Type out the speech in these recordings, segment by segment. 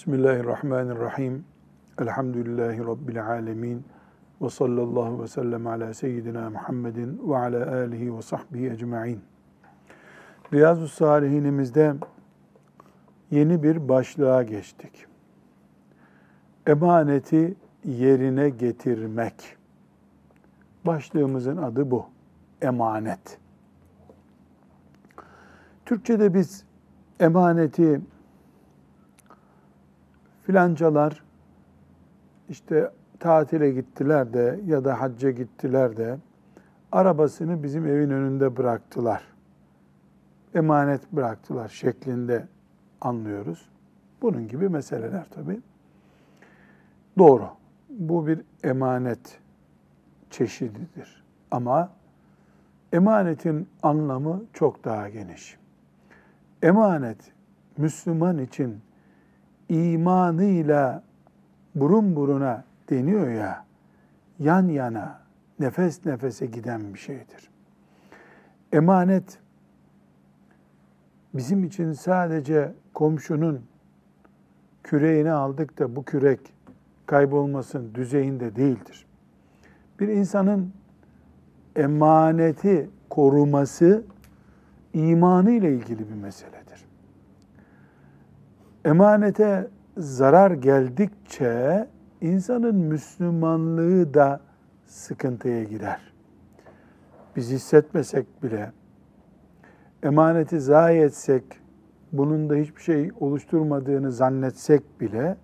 Bismillahirrahmanirrahim. Elhamdülillahi Rabbil alemin. Ve sallallahu ve sellem ala seyyidina Muhammedin ve ala alihi ve sahbihi ecma'in. Riyazu Salihinimizde yeni bir başlığa geçtik. Emaneti yerine getirmek. Başlığımızın adı bu. Emanet. Türkçe'de biz emaneti filancalar işte tatile gittiler de ya da hacca gittiler de arabasını bizim evin önünde bıraktılar. Emanet bıraktılar şeklinde anlıyoruz. Bunun gibi meseleler tabii. Doğru. Bu bir emanet çeşididir. Ama emanetin anlamı çok daha geniş. Emanet Müslüman için imanıyla burun buruna deniyor ya, yan yana, nefes nefese giden bir şeydir. Emanet bizim için sadece komşunun küreğini aldık da bu kürek kaybolmasın düzeyinde değildir. Bir insanın emaneti koruması imanı ile ilgili bir meseledir. Emanete zarar geldikçe insanın Müslümanlığı da sıkıntıya girer. Biz hissetmesek bile emaneti zayi etsek, bunun da hiçbir şey oluşturmadığını zannetsek bile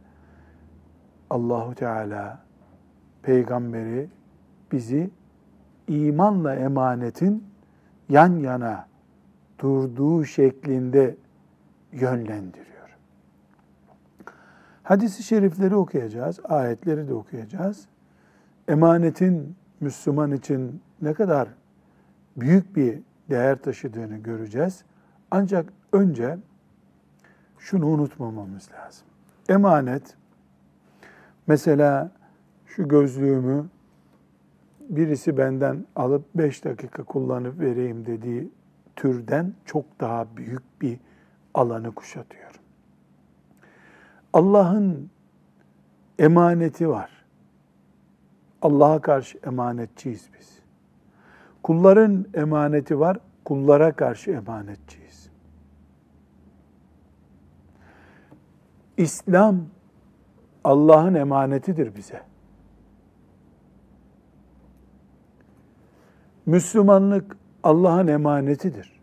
Allahu Teala peygamberi bizi imanla emanetin yan yana durduğu şeklinde yönlendiriyor. Hadis-i şerifleri okuyacağız, ayetleri de okuyacağız. Emanetin Müslüman için ne kadar büyük bir değer taşıdığını göreceğiz. Ancak önce şunu unutmamamız lazım. Emanet, mesela şu gözlüğümü birisi benden alıp beş dakika kullanıp vereyim dediği türden çok daha büyük bir alanı kuşatıyor. Allah'ın emaneti var. Allah'a karşı emanetçiyiz biz. Kulların emaneti var, kullara karşı emanetçiyiz. İslam Allah'ın emanetidir bize. Müslümanlık Allah'ın emanetidir.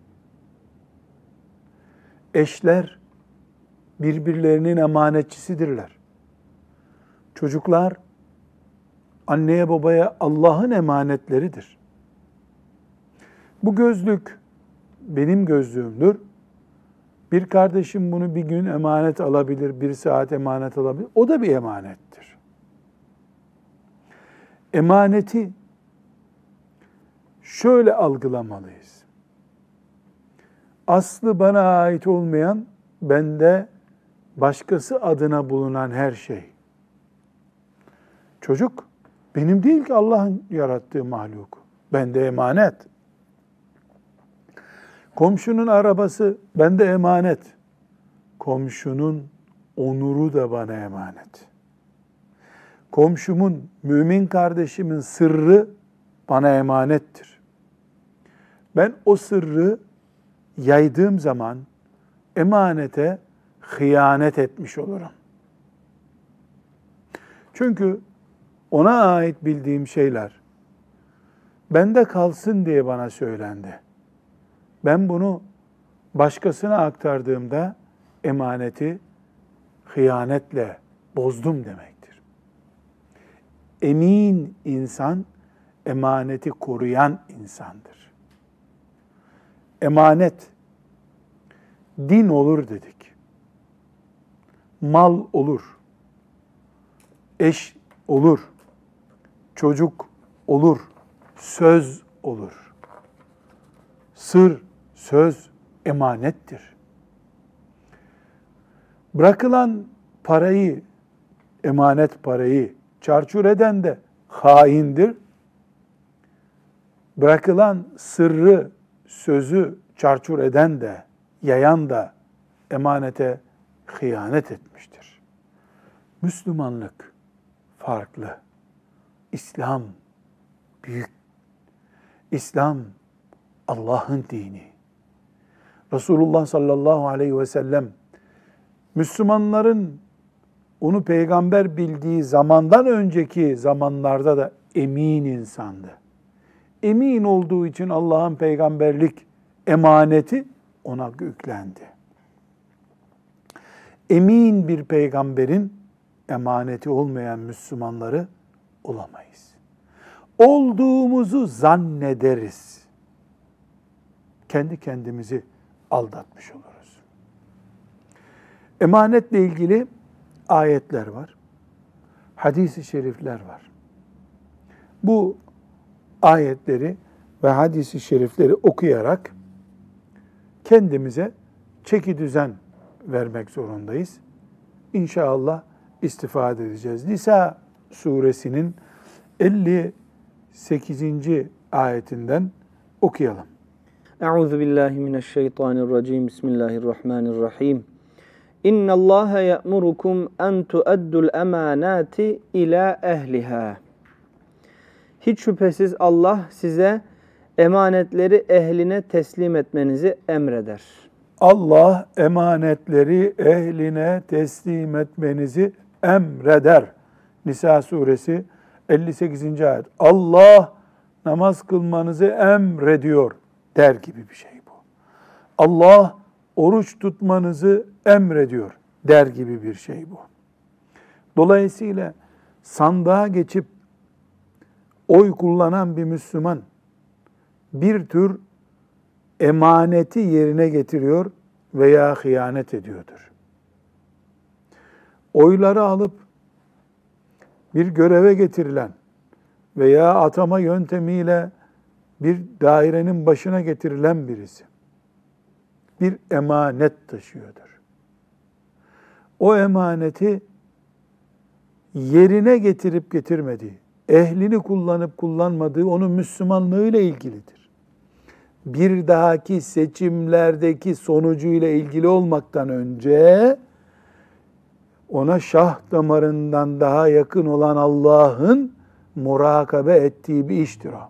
Eşler birbirlerinin emanetçisidirler. Çocuklar anneye babaya Allah'ın emanetleridir. Bu gözlük benim gözlüğümdür. Bir kardeşim bunu bir gün emanet alabilir, bir saat emanet alabilir. O da bir emanettir. Emaneti şöyle algılamalıyız. Aslı bana ait olmayan, bende başkası adına bulunan her şey. Çocuk benim değil ki Allah'ın yarattığı mahluk. Bende emanet. Komşunun arabası bende emanet. Komşunun onuru da bana emanet. Komşumun, mümin kardeşimin sırrı bana emanettir. Ben o sırrı yaydığım zaman emanete hıyanet etmiş olurum. Çünkü ona ait bildiğim şeyler bende kalsın diye bana söylendi. Ben bunu başkasına aktardığımda emaneti hıyanetle bozdum demektir. Emin insan emaneti koruyan insandır. Emanet din olur dedik mal olur, eş olur, çocuk olur, söz olur. Sır, söz emanettir. Bırakılan parayı, emanet parayı çarçur eden de haindir. Bırakılan sırrı, sözü çarçur eden de, yayan da emanete hıyanet etmiştir. Müslümanlık farklı. İslam büyük. İslam Allah'ın dini. Resulullah sallallahu aleyhi ve sellem Müslümanların onu peygamber bildiği zamandan önceki zamanlarda da emin insandı. Emin olduğu için Allah'ın peygamberlik emaneti ona yüklendi. Emin bir peygamberin emaneti olmayan Müslümanları olamayız. Olduğumuzu zannederiz. Kendi kendimizi aldatmış oluruz. Emanetle ilgili ayetler var. Hadis-i şerifler var. Bu ayetleri ve hadisi şerifleri okuyarak kendimize çeki düzen vermek zorundayız. İnşallah istifade edeceğiz. Nisa suresinin 58. ayetinden okuyalım. Euzu billahi mineşşeytanirracim. Bismillahirrahmanirrahim. İnna Allah ya'murukum en tu'addul emanati ila ehliha. Hiç şüphesiz Allah size emanetleri ehline teslim etmenizi emreder. Allah emanetleri ehline teslim etmenizi emreder. Nisa suresi 58. ayet. Allah namaz kılmanızı emrediyor der gibi bir şey bu. Allah oruç tutmanızı emrediyor der gibi bir şey bu. Dolayısıyla sandığa geçip oy kullanan bir Müslüman bir tür emaneti yerine getiriyor veya hıyanet ediyordur. Oyları alıp bir göreve getirilen veya atama yöntemiyle bir dairenin başına getirilen birisi bir emanet taşıyordur. O emaneti yerine getirip getirmediği, ehlini kullanıp kullanmadığı onun Müslümanlığıyla ilgilidir. Bir dahaki seçimlerdeki sonucuyla ilgili olmaktan önce ona şah damarından daha yakın olan Allah'ın murakabe ettiği bir iştir o.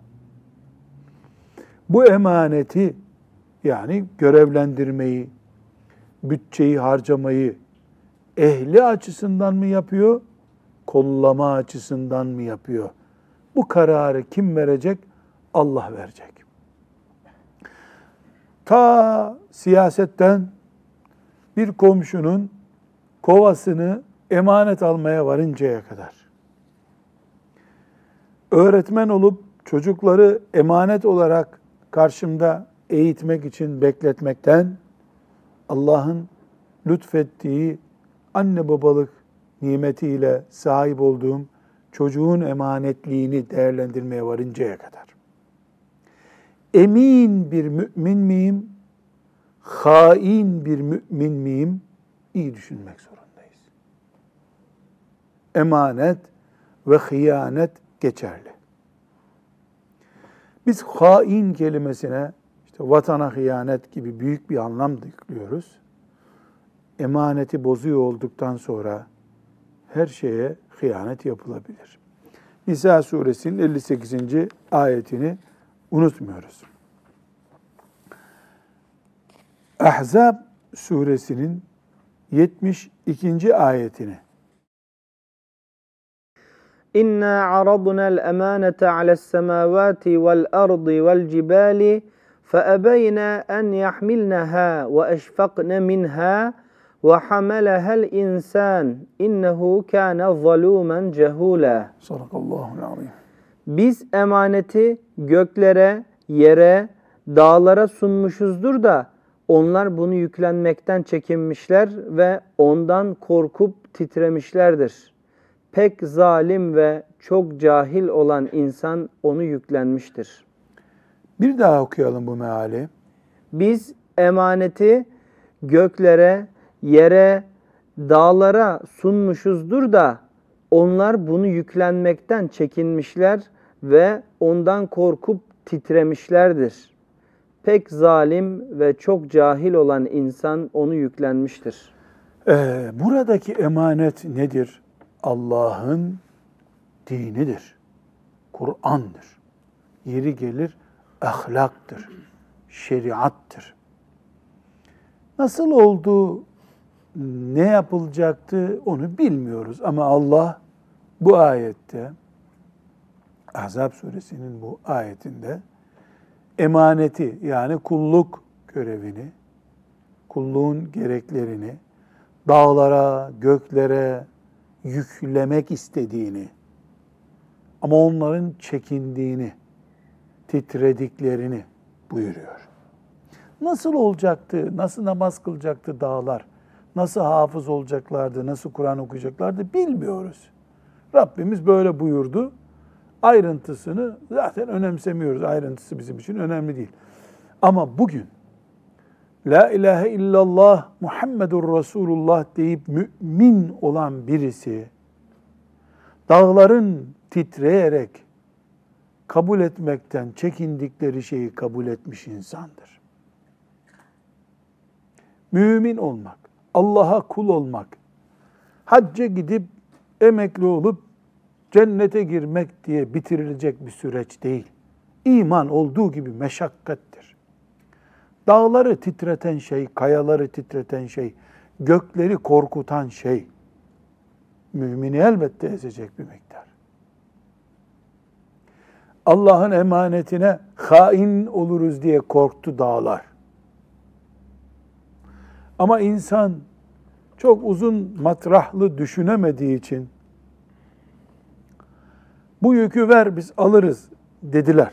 Bu emaneti yani görevlendirmeyi, bütçeyi harcamayı ehli açısından mı yapıyor, kollama açısından mı yapıyor? Bu kararı kim verecek? Allah verecek. Ta siyasetten bir komşunun kovasını emanet almaya varıncaya kadar. Öğretmen olup çocukları emanet olarak karşımda eğitmek için bekletmekten Allah'ın lütfettiği anne babalık nimetiyle sahip olduğum çocuğun emanetliğini değerlendirmeye varıncaya kadar. Emin bir mümin miyim? Hain bir mümin miyim? İyi düşünmek zorundayız. Emanet ve hıyanet geçerli. Biz hain kelimesine işte vatana hıyanet gibi büyük bir anlam yüklüyoruz. Emaneti bozuyor olduktan sonra her şeye hıyanet yapılabilir. Nisa suresinin 58. ayetini unutmuyoruz. Ahzab suresinin 72. ayetini İnna aradna'l emanete ale's semavati vel ardı vel cibali فأبين أن يحملنها وأشفقن منها وحملها الإنسان إنه كان ظلوما جهولا Sadakallahu azim. biz emaneti göklere, yere, dağlara sunmuşuzdur da onlar bunu yüklenmekten çekinmişler ve ondan korkup titremişlerdir. Pek zalim ve çok cahil olan insan onu yüklenmiştir. Bir daha okuyalım bu meali. Biz emaneti göklere, yere, dağlara sunmuşuzdur da onlar bunu yüklenmekten çekinmişler ve ondan korkup titremişlerdir. Pek zalim ve çok cahil olan insan onu yüklenmiştir. Ee, buradaki emanet nedir? Allah'ın dinidir. Kur'an'dır. Yeri gelir ahlaktır, şeriattır. Nasıl oldu, ne yapılacaktı onu bilmiyoruz ama Allah bu ayette Ahzab suresinin bu ayetinde emaneti yani kulluk görevini, kulluğun gereklerini dağlara, göklere yüklemek istediğini ama onların çekindiğini, titrediklerini buyuruyor. Nasıl olacaktı, nasıl namaz kılacaktı dağlar, nasıl hafız olacaklardı, nasıl Kur'an okuyacaklardı bilmiyoruz. Rabbimiz böyle buyurdu. Ayrıntısını zaten önemsemiyoruz. Ayrıntısı bizim için önemli değil. Ama bugün La ilahe illallah Muhammedur Resulullah deyip mümin olan birisi dağların titreyerek kabul etmekten çekindikleri şeyi kabul etmiş insandır. Mümin olmak, Allah'a kul olmak, hacca gidip emekli olup cennete girmek diye bitirilecek bir süreç değil. İman olduğu gibi meşakkattir. Dağları titreten şey, kayaları titreten şey, gökleri korkutan şey, mümini elbette ezecek bir miktar. Allah'ın emanetine hain oluruz diye korktu dağlar. Ama insan çok uzun matrahlı düşünemediği için bu yükü ver biz alırız dediler.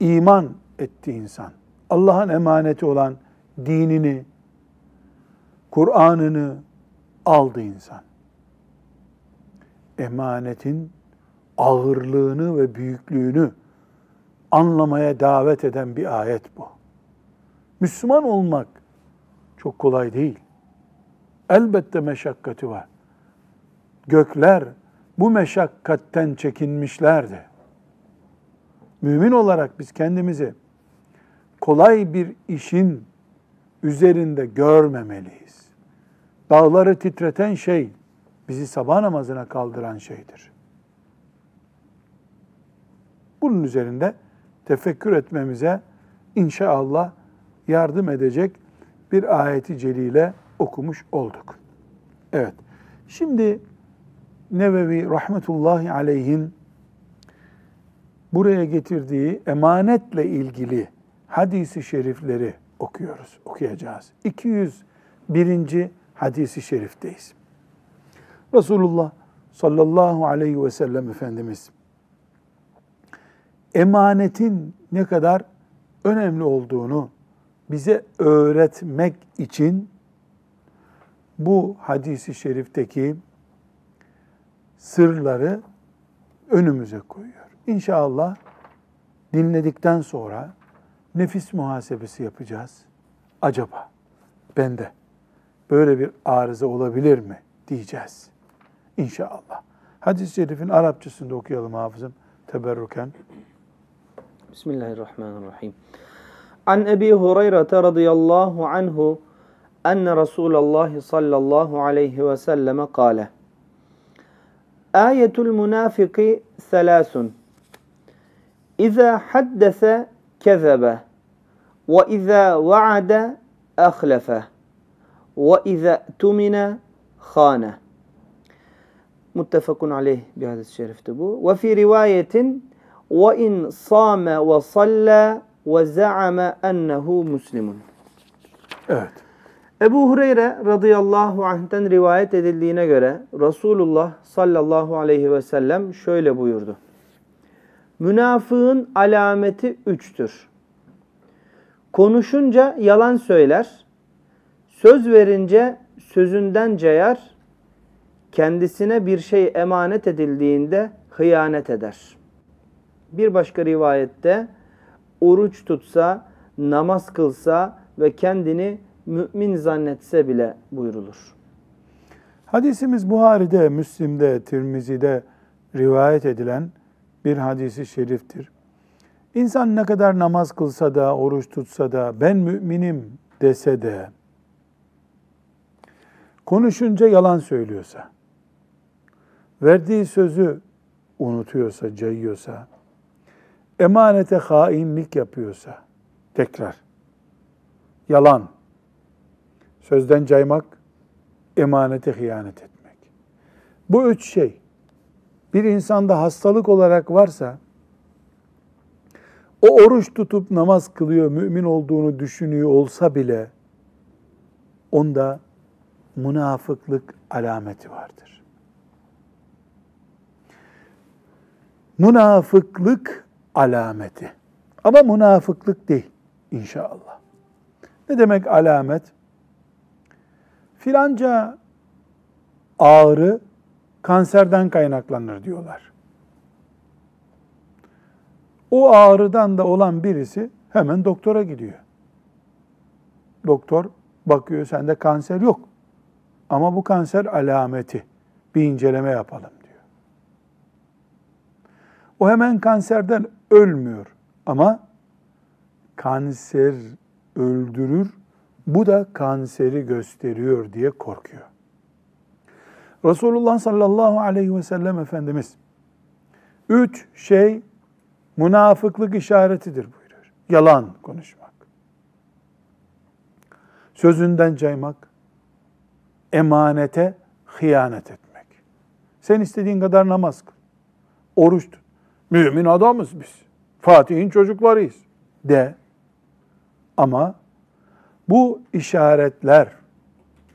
İman etti insan. Allah'ın emaneti olan dinini, Kur'an'ını aldı insan. Emanetin ağırlığını ve büyüklüğünü anlamaya davet eden bir ayet bu. Müslüman olmak çok kolay değil. Elbette meşakkati var. Gökler bu meşakkatten çekinmişlerdi. Mümin olarak biz kendimizi kolay bir işin üzerinde görmemeliyiz. Dağları titreten şey bizi sabah namazına kaldıran şeydir. Bunun üzerinde tefekkür etmemize inşallah yardım edecek bir ayeti celile okumuş olduk. Evet. Şimdi Nevevi rahmetullahi aleyhin buraya getirdiği emanetle ilgili hadisi şerifleri okuyoruz, okuyacağız. 201. hadisi şerifteyiz. Resulullah sallallahu aleyhi ve sellem Efendimiz emanetin ne kadar önemli olduğunu bize öğretmek için bu hadisi şerifteki sırları önümüze koyuyor. İnşallah dinledikten sonra nefis muhasebesi yapacağız. Acaba bende böyle bir arıza olabilir mi diyeceğiz. İnşallah. Hadis-i şerifin Arapçasında okuyalım hafızım teberruken. Bismillahirrahmanirrahim. An Ebi Hureyre radıyallahu anhu enne Resulallah sallallahu aleyhi ve selleme kâle. آية المنافق ثلاث إذا حدث كذب وإذا وعد أخلف وإذا اؤتمن خان متفق عليه بهذا الشرف تبو وفي رواية وإن صام وصلى وزعم أنه مسلم. Evet. Ebu Hureyre radıyallahu anh'ten rivayet edildiğine göre Resulullah sallallahu aleyhi ve sellem şöyle buyurdu. Münafığın alameti üçtür. Konuşunca yalan söyler, söz verince sözünden cayar, kendisine bir şey emanet edildiğinde hıyanet eder. Bir başka rivayette oruç tutsa, namaz kılsa ve kendini mümin zannetse bile buyrulur. Hadisimiz Buhari'de, Müslim'de, Tirmizi'de rivayet edilen bir hadisi şeriftir. İnsan ne kadar namaz kılsa da, oruç tutsa da, ben müminim dese de, konuşunca yalan söylüyorsa, verdiği sözü unutuyorsa, cayıyorsa, emanete hainlik yapıyorsa, tekrar, yalan, sözden caymak, emanete hıyanet etmek. Bu üç şey, bir insanda hastalık olarak varsa, o oruç tutup namaz kılıyor, mümin olduğunu düşünüyor olsa bile, onda münafıklık alameti vardır. Münafıklık alameti. Ama münafıklık değil inşallah. Ne demek alamet? Filanca ağrı kanserden kaynaklanır diyorlar. O ağrıdan da olan birisi hemen doktora gidiyor. Doktor bakıyor sende kanser yok. Ama bu kanser alameti. Bir inceleme yapalım diyor. O hemen kanserden ölmüyor. Ama kanser öldürür. Bu da kanseri gösteriyor diye korkuyor. Resulullah sallallahu aleyhi ve sellem Efendimiz üç şey münafıklık işaretidir buyuruyor. Yalan konuşmak, sözünden caymak, emanete hıyanet etmek. Sen istediğin kadar namaz kıl, oruç tut. Mümin adamız biz. Fatih'in çocuklarıyız de. Ama bu işaretler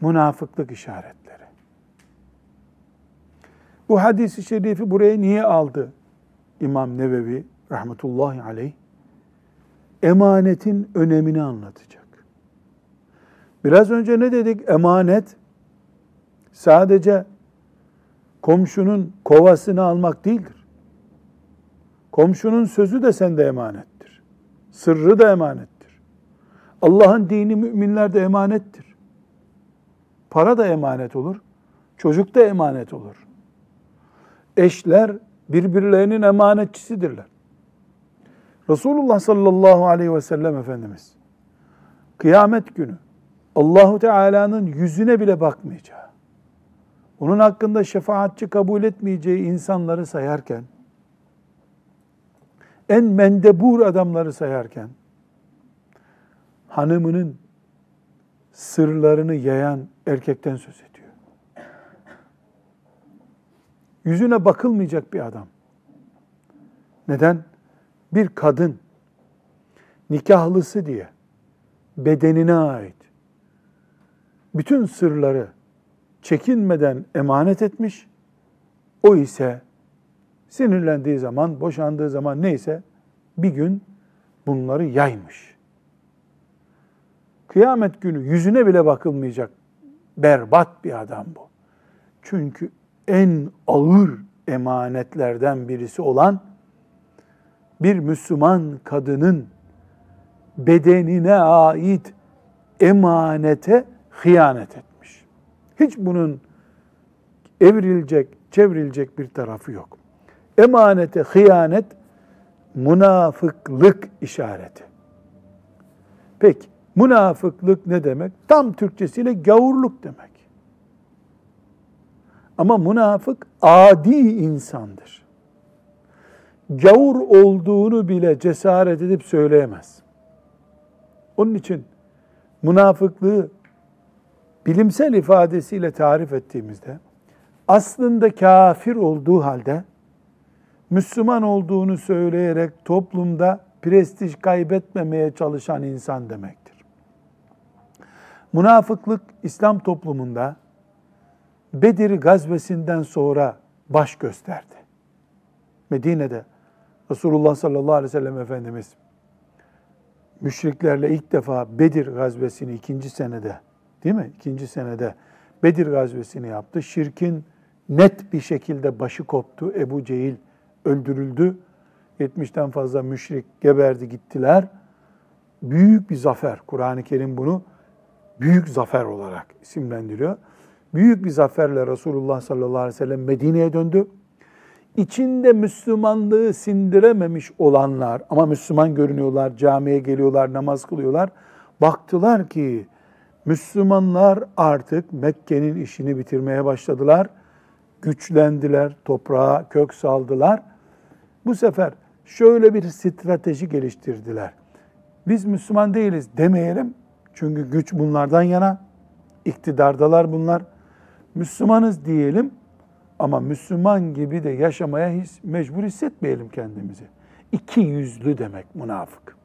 münafıklık işaretleri. Bu hadisi şerifi buraya niye aldı İmam Nevevi rahmetullahi aleyh? Emanetin önemini anlatacak. Biraz önce ne dedik? Emanet sadece komşunun kovasını almak değildir. Komşunun sözü de sende emanettir. Sırrı da emanettir. Allah'ın dini müminlerde emanettir. Para da emanet olur. Çocuk da emanet olur. Eşler birbirlerinin emanetçisidirler. Resulullah sallallahu aleyhi ve sellem Efendimiz kıyamet günü Allahu Teala'nın yüzüne bile bakmayacağı, onun hakkında şefaatçi kabul etmeyeceği insanları sayarken, en mendebur adamları sayarken, hanımının sırlarını yayan erkekten söz ediyor. Yüzüne bakılmayacak bir adam. Neden? Bir kadın nikahlısı diye bedenine ait bütün sırları çekinmeden emanet etmiş. O ise sinirlendiği zaman, boşandığı zaman neyse bir gün bunları yaymış. Kıyamet günü yüzüne bile bakılmayacak berbat bir adam bu. Çünkü en ağır emanetlerden birisi olan bir Müslüman kadının bedenine ait emanete hıyanet etmiş. Hiç bunun evrilecek, çevrilecek bir tarafı yok. Emanete hıyanet münafıklık işareti. Peki münafıklık ne demek? Tam Türkçesiyle gavurluk demek. Ama münafık adi insandır. Gavur olduğunu bile cesaret edip söyleyemez. Onun için münafıklığı bilimsel ifadesiyle tarif ettiğimizde aslında kafir olduğu halde Müslüman olduğunu söyleyerek toplumda prestij kaybetmemeye çalışan insan demektir. Münafıklık İslam toplumunda Bedir gazvesinden sonra baş gösterdi. Medine'de Resulullah sallallahu aleyhi ve sellem Efendimiz müşriklerle ilk defa Bedir gazvesini ikinci senede değil mi? İkinci senede Bedir gazvesini yaptı. Şirkin net bir şekilde başı koptu. Ebu Cehil öldürüldü. 70'ten fazla müşrik geberdi gittiler. Büyük bir zafer. Kur'an-ı Kerim bunu büyük zafer olarak isimlendiriyor. Büyük bir zaferle Resulullah sallallahu aleyhi ve sellem Medine'ye döndü. İçinde Müslümanlığı sindirememiş olanlar ama Müslüman görünüyorlar, camiye geliyorlar, namaz kılıyorlar. Baktılar ki Müslümanlar artık Mekke'nin işini bitirmeye başladılar. güçlendiler, toprağa kök saldılar. Bu sefer şöyle bir strateji geliştirdiler. Biz Müslüman değiliz demeyelim. Çünkü güç bunlardan yana, iktidardalar bunlar. Müslümanız diyelim ama Müslüman gibi de yaşamaya hiç mecbur hissetmeyelim kendimizi. İki yüzlü demek münafık.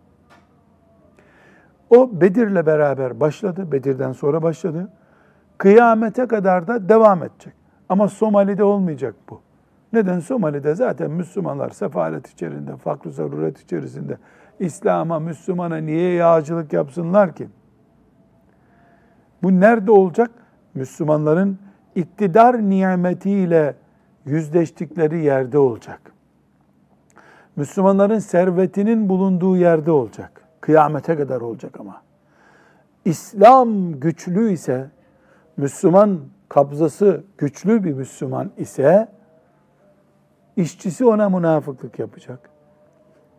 O Bedir'le beraber başladı, Bedir'den sonra başladı. Kıyamete kadar da devam edecek. Ama Somali'de olmayacak bu. Neden? Somali'de zaten Müslümanlar sefalet içerisinde, fakr zaruret içerisinde. İslam'a, Müslümana niye yağcılık yapsınlar ki? Bu nerede olacak? Müslümanların iktidar nimetiyle yüzleştikleri yerde olacak. Müslümanların servetinin bulunduğu yerde olacak. Kıyamete kadar olacak ama. İslam güçlü ise, Müslüman kabzası güçlü bir Müslüman ise, işçisi ona münafıklık yapacak.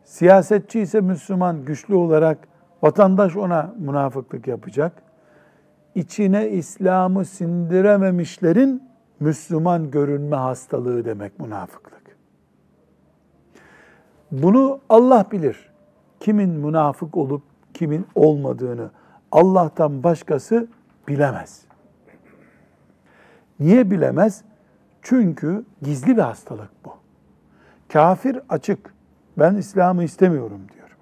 Siyasetçi ise Müslüman güçlü olarak vatandaş ona münafıklık yapacak. İçine İslam'ı sindirememişlerin Müslüman görünme hastalığı demek münafıklık. Bunu Allah bilir. Kimin münafık olup kimin olmadığını Allah'tan başkası bilemez. Niye bilemez? Çünkü gizli bir hastalık bu. Kafir açık. Ben İslam'ı istemiyorum diyor.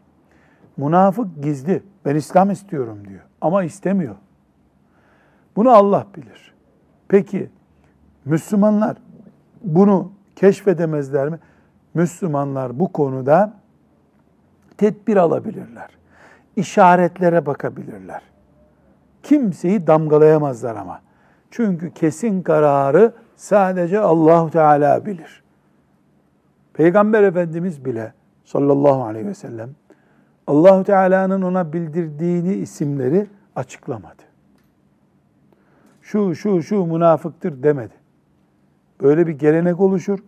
Münafık gizli. Ben İslam istiyorum diyor. Ama istemiyor. Bunu Allah bilir. Peki Müslümanlar bunu keşfedemezler mi? Müslümanlar bu konuda tedbir alabilirler. İşaretlere bakabilirler. Kimseyi damgalayamazlar ama. Çünkü kesin kararı sadece Allahu Teala bilir. Peygamber Efendimiz bile sallallahu aleyhi ve sellem Allahu Teala'nın ona bildirdiğini isimleri açıklamadı. Şu şu şu münafıktır demedi. Böyle bir gelenek oluşur.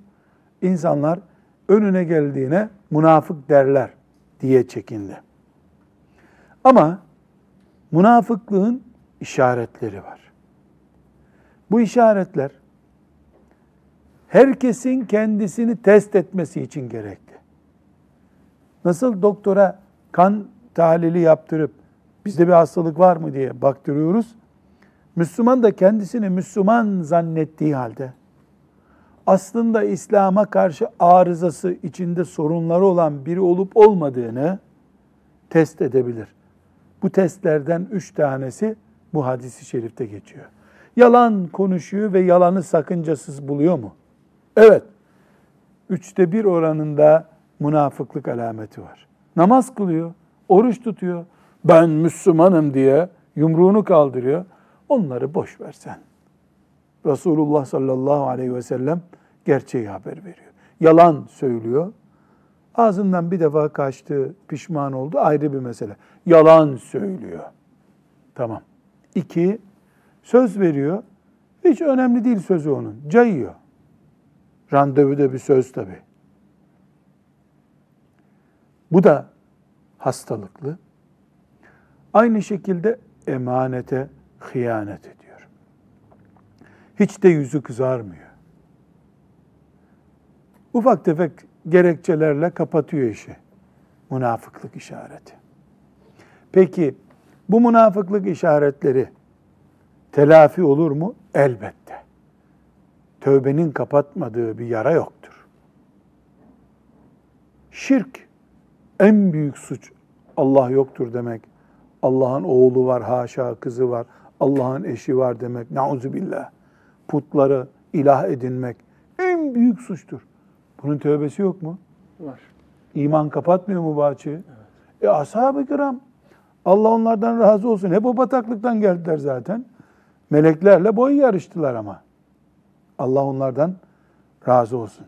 İnsanlar önüne geldiğine münafık derler diye çekindi. Ama münafıklığın işaretleri var. Bu işaretler herkesin kendisini test etmesi için gerekli. Nasıl doktora kan tahlili yaptırıp bizde bir hastalık var mı diye baktırıyoruz. Müslüman da kendisini Müslüman zannettiği halde aslında İslam'a karşı arızası içinde sorunları olan biri olup olmadığını test edebilir. Bu testlerden üç tanesi bu hadisi şerifte geçiyor. Yalan konuşuyor ve yalanı sakıncasız buluyor mu? Evet. Üçte bir oranında münafıklık alameti var. Namaz kılıyor, oruç tutuyor. Ben Müslümanım diye yumruğunu kaldırıyor. Onları boş versen. Resulullah sallallahu aleyhi ve sellem gerçeği haber veriyor. Yalan söylüyor. Ağzından bir defa kaçtı, pişman oldu ayrı bir mesele. Yalan söylüyor. Tamam. İki, söz veriyor. Hiç önemli değil sözü onun. Cayıyor. Randevuda bir söz tabi. Bu da hastalıklı. Aynı şekilde emanete hıyanet ediyor. Hiç de yüzü kızarmıyor. Ufak tefek gerekçelerle kapatıyor işi. Münafıklık işareti. Peki bu münafıklık işaretleri telafi olur mu? Elbette. Tövbenin kapatmadığı bir yara yoktur. Şirk en büyük suç. Allah yoktur demek. Allah'ın oğlu var, haşa kızı var. Allah'ın eşi var demek. Nauzu billah. Putları ilah edinmek en büyük suçtur. Bunun tövbesi yok mu? Var. İman kapatmıyor mu açığı? Evet. E ashab-ı kiram Allah onlardan razı olsun. Hep o bataklıktan geldiler zaten. Meleklerle boy yarıştılar ama. Allah onlardan razı olsun.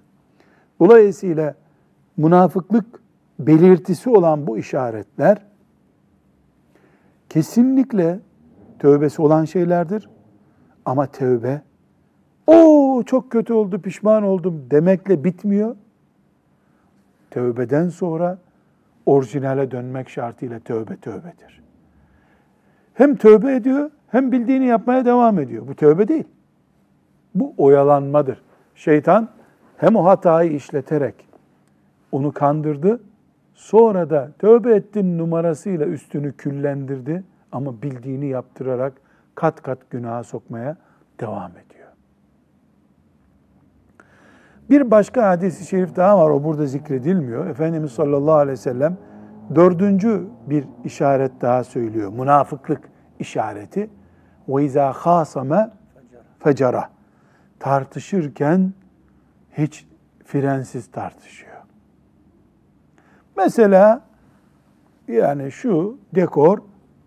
Dolayısıyla münafıklık belirtisi olan bu işaretler kesinlikle tövbesi olan şeylerdir. Ama tövbe o çok kötü oldu, pişman oldum demekle bitmiyor. Tövbeden sonra orijinale dönmek şartıyla tövbe tövbedir. Hem tövbe ediyor hem bildiğini yapmaya devam ediyor. Bu tövbe değil. Bu oyalanmadır. Şeytan hem o hatayı işleterek onu kandırdı, sonra da tövbe ettin numarasıyla üstünü küllendirdi ama bildiğini yaptırarak kat kat günaha sokmaya devam ediyor. Bir başka hadisi şerif daha var, o burada zikredilmiyor. Efendimiz sallallahu aleyhi ve sellem dördüncü bir işaret daha söylüyor. Münafıklık işareti. وَاِذَا خَاسَمَ fecara. Tartışırken hiç frensiz tartışıyor. Mesela yani şu dekor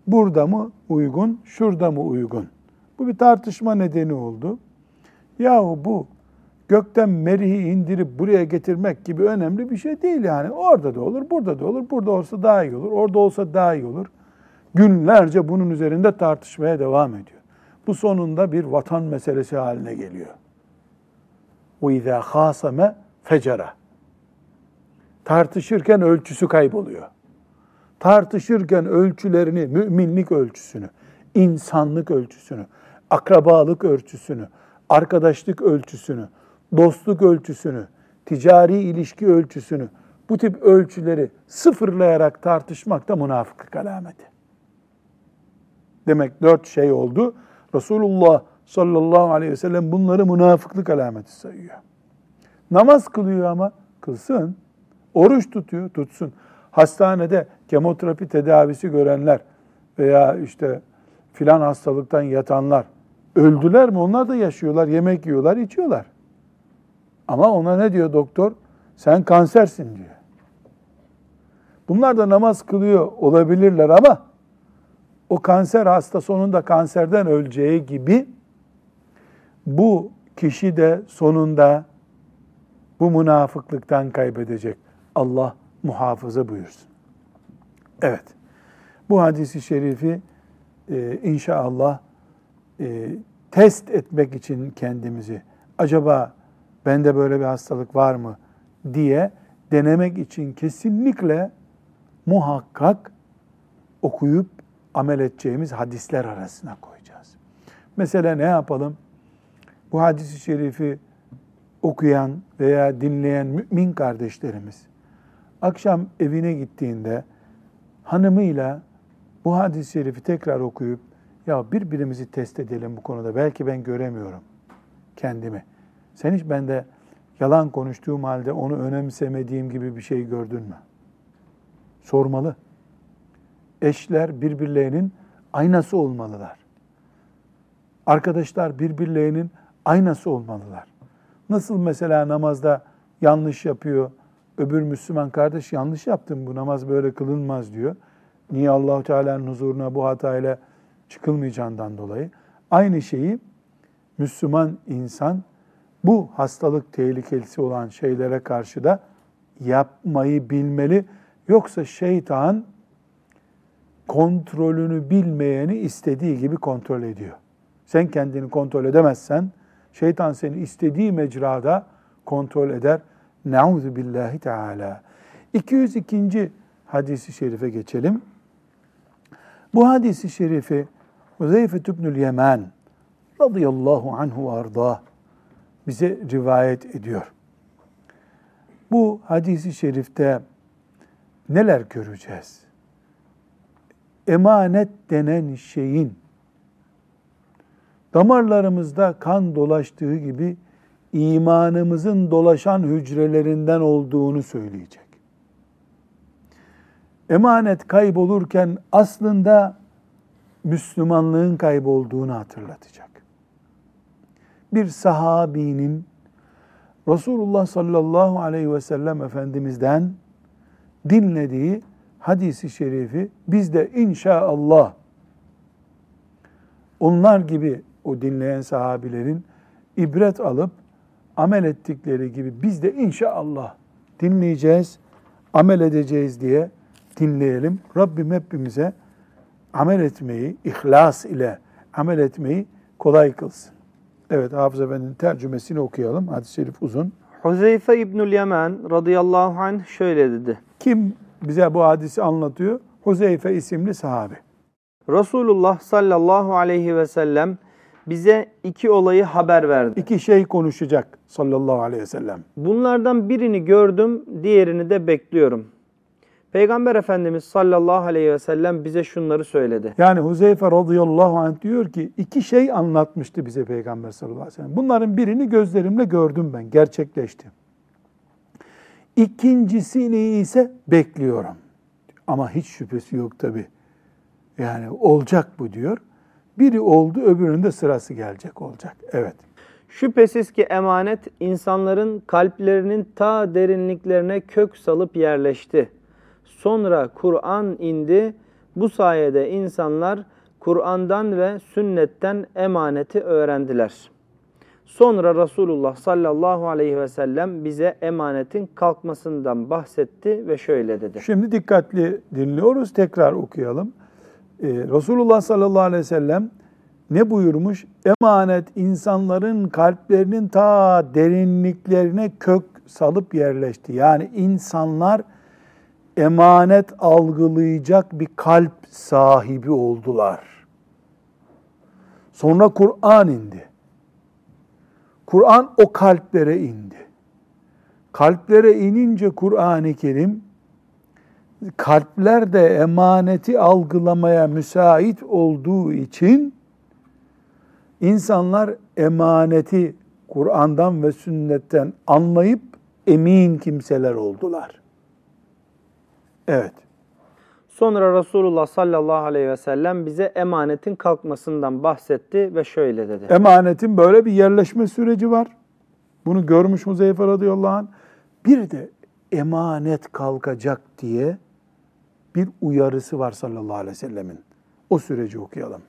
burada mı uygun, şurada mı uygun? Bu bir tartışma nedeni oldu. Yahu bu gökten merihi indirip buraya getirmek gibi önemli bir şey değil yani. Orada da olur, burada da olur. Burada olsa daha iyi olur, orada olsa daha iyi olur. Günlerce bunun üzerinde tartışmaya devam ediyor. Bu sonunda bir vatan meselesi haline geliyor. وَاِذَا خَاسَمَ fecera. Tartışırken ölçüsü kayboluyor. Tartışırken ölçülerini, müminlik ölçüsünü, insanlık ölçüsünü, akrabalık ölçüsünü, arkadaşlık ölçüsünü, dostluk ölçüsünü, ticari ilişki ölçüsünü, bu tip ölçüleri sıfırlayarak tartışmak da münafıklık alameti. Demek dört şey oldu. Resulullah sallallahu aleyhi ve sellem bunları münafıklık alameti sayıyor. Namaz kılıyor ama kılsın. Oruç tutuyor, tutsun. Hastanede kemoterapi tedavisi görenler veya işte filan hastalıktan yatanlar öldüler mi? Onlar da yaşıyorlar, yemek yiyorlar, içiyorlar. Ama ona ne diyor doktor? Sen kansersin diyor. Bunlar da namaz kılıyor olabilirler ama o kanser hasta sonunda kanserden öleceği gibi bu kişi de sonunda bu münafıklıktan kaybedecek. Allah muhafaza buyursun. Evet. Bu hadisi şerifi e, inşallah e, test etmek için kendimizi acaba bende böyle bir hastalık var mı diye denemek için kesinlikle muhakkak okuyup amel edeceğimiz hadisler arasına koyacağız. Mesela ne yapalım? Bu hadisi şerifi okuyan veya dinleyen mümin kardeşlerimiz akşam evine gittiğinde hanımıyla bu hadis-i şerifi tekrar okuyup ya birbirimizi test edelim bu konuda. Belki ben göremiyorum kendimi. Sen hiç bende yalan konuştuğum halde onu önemsemediğim gibi bir şey gördün mü? Sormalı. Eşler birbirlerinin aynası olmalılar. Arkadaşlar birbirlerinin aynası olmalılar. Nasıl mesela namazda yanlış yapıyor, öbür Müslüman kardeş yanlış yaptın bu namaz böyle kılınmaz diyor. Niye Allahu Teala'nın huzuruna bu hatayla çıkılmayacağından dolayı. Aynı şeyi Müslüman insan bu hastalık tehlikelisi olan şeylere karşı da yapmayı bilmeli. Yoksa şeytan kontrolünü bilmeyeni istediği gibi kontrol ediyor. Sen kendini kontrol edemezsen şeytan seni istediği mecrada kontrol eder. Nauzu billahi teala. 202. hadisi şerife geçelim. Bu hadisi şerifi Huzeyfe ibnül Yemen radıyallahu anhu arda bize rivayet ediyor. Bu hadisi şerifte neler göreceğiz? Emanet denen şeyin damarlarımızda kan dolaştığı gibi imanımızın dolaşan hücrelerinden olduğunu söyleyecek. Emanet kaybolurken aslında Müslümanlığın kaybolduğunu hatırlatacak. Bir sahabinin Resulullah sallallahu aleyhi ve sellem Efendimiz'den dinlediği hadisi şerifi biz de inşallah onlar gibi o dinleyen sahabilerin ibret alıp amel ettikleri gibi biz de inşallah dinleyeceğiz, amel edeceğiz diye dinleyelim. Rabbim hepimize amel etmeyi, ihlas ile amel etmeyi kolay kılsın. Evet Hafız Efendi'nin tercümesini okuyalım. Hadis-i şerif uzun. Huzeyfe İbnül Yemen radıyallahu anh şöyle dedi. Kim bize bu hadisi anlatıyor? Huzeyfe isimli sahabe. Resulullah sallallahu aleyhi ve sellem bize iki olayı haber verdi. İki şey konuşacak sallallahu aleyhi ve sellem. Bunlardan birini gördüm, diğerini de bekliyorum. Peygamber Efendimiz sallallahu aleyhi ve sellem bize şunları söyledi. Yani Huzeyfe radıyallahu anh diyor ki iki şey anlatmıştı bize Peygamber sallallahu aleyhi ve sellem. Bunların birini gözlerimle gördüm ben, gerçekleşti. İkincisini ise bekliyorum. Ama hiç şüphesi yok tabi. Yani olacak bu diyor. Biri oldu, öbürünün de sırası gelecek olacak. Evet. Şüphesiz ki emanet insanların kalplerinin ta derinliklerine kök salıp yerleşti. Sonra Kur'an indi. Bu sayede insanlar Kur'an'dan ve sünnetten emaneti öğrendiler. Sonra Resulullah sallallahu aleyhi ve sellem bize emanetin kalkmasından bahsetti ve şöyle dedi. Şimdi dikkatli dinliyoruz. Tekrar okuyalım. Ee, Resulullah sallallahu aleyhi ve sellem ne buyurmuş? Emanet insanların kalplerinin ta derinliklerine kök salıp yerleşti. Yani insanlar emanet algılayacak bir kalp sahibi oldular. Sonra Kur'an indi. Kur'an o kalplere indi. Kalplere inince Kur'an-ı Kerim kalpler de emaneti algılamaya müsait olduğu için insanlar emaneti Kur'an'dan ve sünnetten anlayıp emin kimseler oldular. Evet. Sonra Resulullah sallallahu aleyhi ve sellem bize emanetin kalkmasından bahsetti ve şöyle dedi. Emanetin böyle bir yerleşme süreci var. Bunu görmüş Huzeyfe radıyallahu anh. Bir de emanet kalkacak diye bir uyarısı var sallallahu aleyhi ve sellemin. O süreci okuyalım.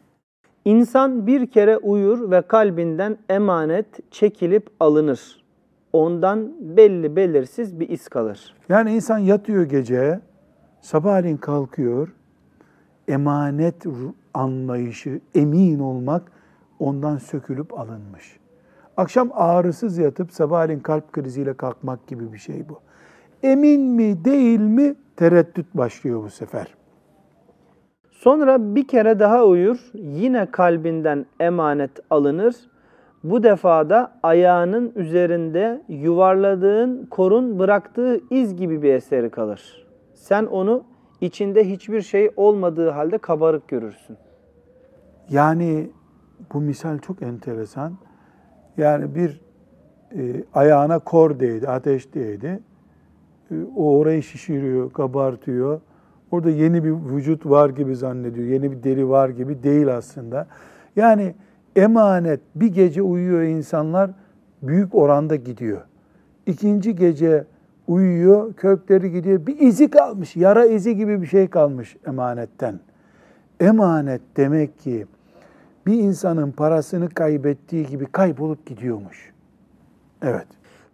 İnsan bir kere uyur ve kalbinden emanet çekilip alınır. Ondan belli belirsiz bir iz kalır. Yani insan yatıyor gece, sabahleyin kalkıyor, emanet anlayışı, emin olmak ondan sökülüp alınmış. Akşam ağrısız yatıp sabahleyin kalp kriziyle kalkmak gibi bir şey bu. Emin mi değil mi tereddüt başlıyor bu sefer. Sonra bir kere daha uyur, yine kalbinden emanet alınır. Bu defada ayağının üzerinde yuvarladığın korun bıraktığı iz gibi bir eseri kalır. Sen onu içinde hiçbir şey olmadığı halde kabarık görürsün. Yani bu misal çok enteresan. Yani bir e, ayağına kor değdi, ateş değdi. E, o orayı şişiriyor, kabartıyor. Orada yeni bir vücut var gibi zannediyor. Yeni bir deri var gibi değil aslında. Yani emanet bir gece uyuyor insanlar büyük oranda gidiyor. İkinci gece uyuyor, kökleri gidiyor. Bir izi kalmış, yara izi gibi bir şey kalmış emanetten. Emanet demek ki bir insanın parasını kaybettiği gibi kaybolup gidiyormuş. Evet.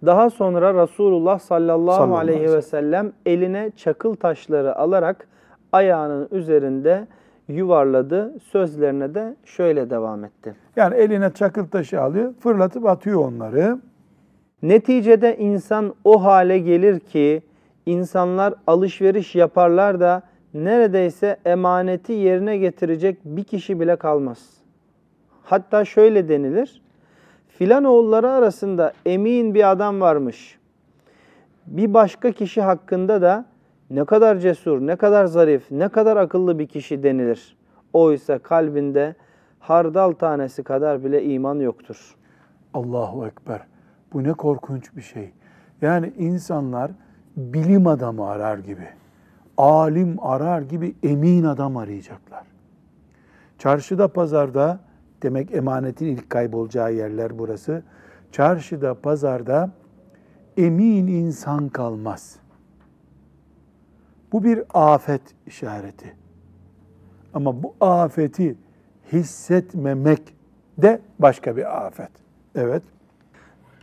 Daha sonra Resulullah sallallahu, Sallallahu aleyhi ve sellem eline çakıl taşları alarak ayağının üzerinde yuvarladı. Sözlerine de şöyle devam etti. Yani eline çakıl taşı alıyor, fırlatıp atıyor onları. Neticede insan o hale gelir ki insanlar alışveriş yaparlar da neredeyse emaneti yerine getirecek bir kişi bile kalmaz. Hatta şöyle denilir. Filan oğulları arasında emin bir adam varmış. Bir başka kişi hakkında da ne kadar cesur, ne kadar zarif, ne kadar akıllı bir kişi denilir. Oysa kalbinde hardal tanesi kadar bile iman yoktur. Allahu Ekber. Bu ne korkunç bir şey. Yani insanlar bilim adamı arar gibi, alim arar gibi emin adam arayacaklar. Çarşıda, pazarda, demek emanetin ilk kaybolacağı yerler burası. Çarşıda, pazarda emin insan kalmaz. Bu bir afet işareti. Ama bu afeti hissetmemek de başka bir afet. Evet.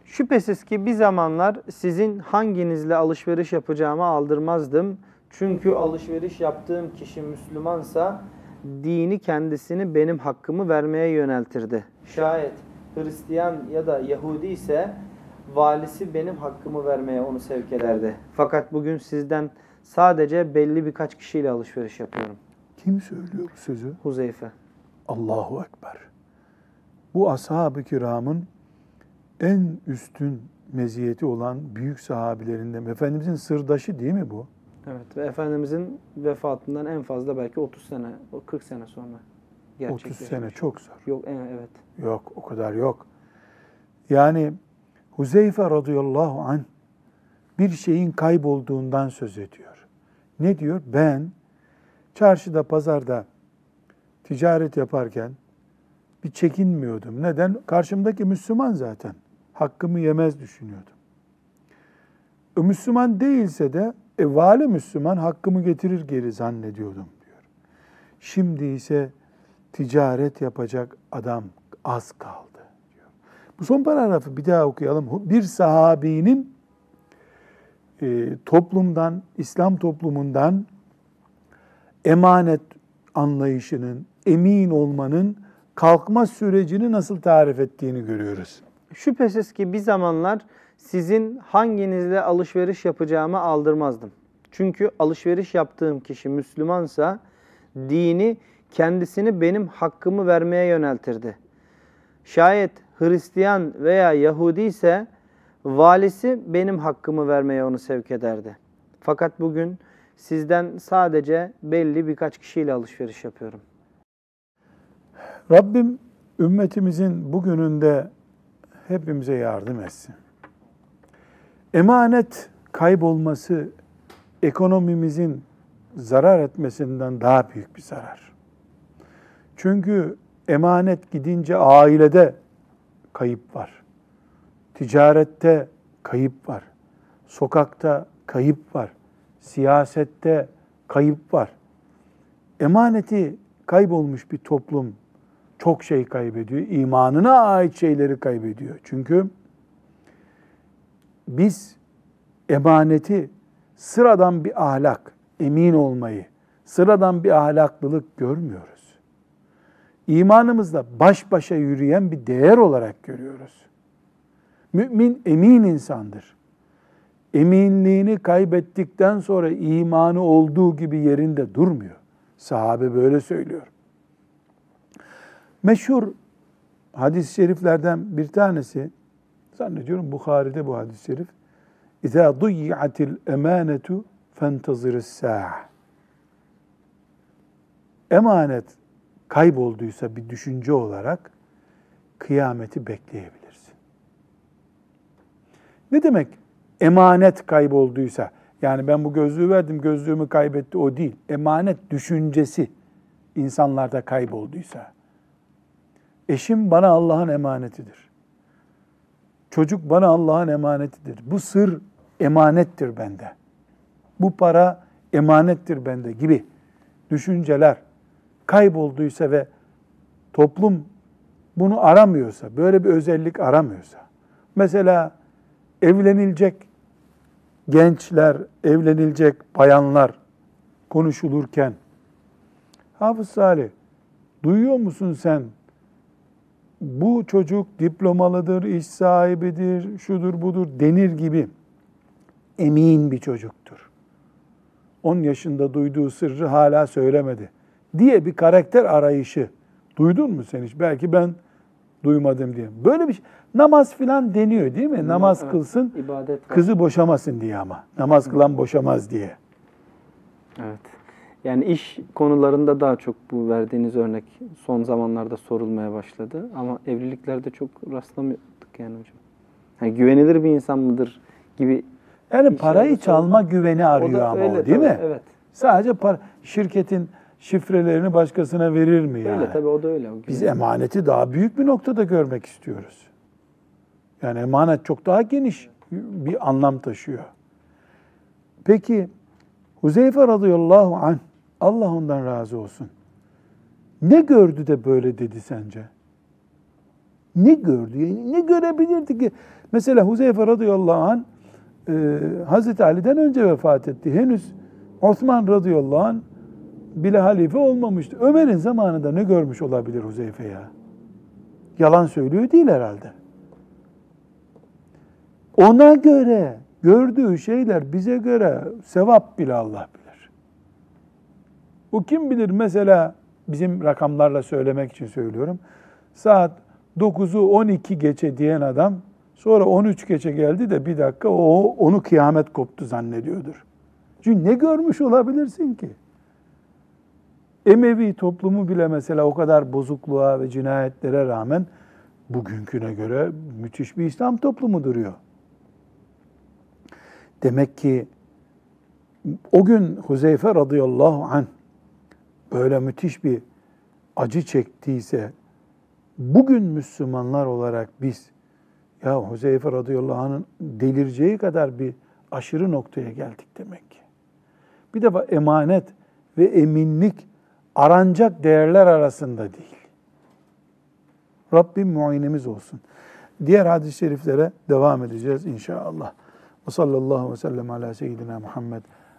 Şüphesiz ki bir zamanlar sizin hanginizle alışveriş yapacağımı aldırmazdım. Çünkü alışveriş yaptığım kişi Müslümansa dini kendisini benim hakkımı vermeye yöneltirdi. Şayet Hristiyan ya da Yahudi ise valisi benim hakkımı vermeye onu sevk ederdi. Fakat bugün sizden sadece belli birkaç kişiyle alışveriş yapıyorum. Kim söylüyor bu sözü? Huzeyfe. Allahu Ekber. bu ashab-ı kiramın en üstün meziyeti olan büyük sahabilerinden. Efendimizin sırdaşı değil mi bu? Evet ve Efendimizin vefatından en fazla belki 30 sene, o 40 sene sonra 30 gerçekleşmiş. sene çok zor. Yok e, evet. Yok o kadar yok. Yani Huzeyfe radıyallahu anh bir şeyin kaybolduğundan söz ediyor. Ne diyor? Ben çarşıda pazarda ticaret yaparken bir çekinmiyordum. Neden? Karşımdaki Müslüman zaten. Hakkımı yemez düşünüyordum. E, Müslüman değilse de e, vali Müslüman hakkımı getirir geri zannediyordum diyor. Şimdi ise ticaret yapacak adam az kaldı diyor. Bu son paragrafı bir daha okuyalım. Bir sahabinin e, toplumdan, İslam toplumundan emanet anlayışının, emin olmanın kalkma sürecini nasıl tarif ettiğini görüyoruz. Şüphesiz ki bir zamanlar sizin hanginizle alışveriş yapacağımı aldırmazdım. Çünkü alışveriş yaptığım kişi Müslümansa dini kendisini benim hakkımı vermeye yöneltirdi. Şayet Hristiyan veya Yahudi ise valisi benim hakkımı vermeye onu sevk ederdi. Fakat bugün sizden sadece belli birkaç kişiyle alışveriş yapıyorum. Rabbim ümmetimizin bugününde hepimize yardım etsin. Emanet kaybolması ekonomimizin zarar etmesinden daha büyük bir zarar. Çünkü emanet gidince ailede kayıp var. Ticarette kayıp var. Sokakta kayıp var. Siyasette kayıp var. Emaneti kaybolmuş bir toplum çok şey kaybediyor. İmanına ait şeyleri kaybediyor. Çünkü biz emaneti sıradan bir ahlak, emin olmayı, sıradan bir ahlaklılık görmüyoruz. İmanımızda baş başa yürüyen bir değer olarak görüyoruz. Mümin emin insandır. Eminliğini kaybettikten sonra imanı olduğu gibi yerinde durmuyor. Sahabe böyle söylüyor. Meşhur hadis-i şeriflerden bir tanesi, zannediyorum Bukhari'de bu hadis-i şerif. اِذَا ضُيِّعَتِ الْاَمَانَةُ فَانْتَظِرِ السَّاعَةِ Emanet kaybolduysa bir düşünce olarak kıyameti bekleyebilirsin. Ne demek emanet kaybolduysa? Yani ben bu gözlüğü verdim, gözlüğümü kaybetti o değil. Emanet düşüncesi insanlarda kaybolduysa. Eşim bana Allah'ın emanetidir. Çocuk bana Allah'ın emanetidir. Bu sır emanettir bende. Bu para emanettir bende gibi düşünceler kaybolduysa ve toplum bunu aramıyorsa, böyle bir özellik aramıyorsa, mesela evlenilecek gençler, evlenilecek bayanlar konuşulurken, Hafız Salih, duyuyor musun sen bu çocuk diplomalıdır, iş sahibidir, şudur budur denir gibi emin bir çocuktur. 10 yaşında duyduğu sırrı hala söylemedi diye bir karakter arayışı duydun mu sen hiç? Belki ben duymadım diye. Böyle bir şey. Namaz filan deniyor değil mi? Namaz Evet, kılsın, ibadet var. kızı boşamasın diye ama. Namaz kılan boşamaz diye. Evet. Yani iş konularında daha çok bu verdiğiniz örnek son zamanlarda sorulmaya başladı. Ama evliliklerde çok rastlamıyorduk yani hocam. Yani güvenilir bir insan mıdır gibi. Yani parayı çalma sorma. güveni O arıyor da ama öyle o değil tabii, mi? Evet. Sadece para, şirketin şifrelerini başkasına verir mi yani? Öyle tabii o da öyle. O Biz emaneti daha büyük bir noktada görmek istiyoruz. Yani emanet çok daha geniş bir anlam taşıyor. Peki Huzeyfe radıyallahu anh Allah ondan razı olsun. Ne gördü de böyle dedi sence? Ne gördü? Yani ne görebilirdi ki? Mesela Huzeyfe radıyallahu anh e, Hazreti Ali'den önce vefat etti. Henüz Osman radıyallahu anh bile halife olmamıştı. Ömer'in zamanında ne görmüş olabilir Huzeyfe ya? Yalan söylüyor değil herhalde. Ona göre gördüğü şeyler bize göre sevap bile Allah bilir. Bu kim bilir mesela bizim rakamlarla söylemek için söylüyorum. Saat 9'u 12 geçe diyen adam sonra 13 geçe geldi de bir dakika o onu kıyamet koptu zannediyordur. Çünkü ne görmüş olabilirsin ki? Emevi toplumu bile mesela o kadar bozukluğa ve cinayetlere rağmen bugünküne göre müthiş bir İslam toplumu duruyor. Demek ki o gün Huzeyfe radıyallahu anh böyle müthiş bir acı çektiyse bugün Müslümanlar olarak biz ya Huzeyfe radıyallahu anh'ın delireceği kadar bir aşırı noktaya geldik demek ki. Bir defa emanet ve eminlik aranacak değerler arasında değil. Rabbim muayenemiz olsun. Diğer hadis-i şeriflere devam edeceğiz inşallah. Ve sallallahu ve sellem ala seyyidina Muhammed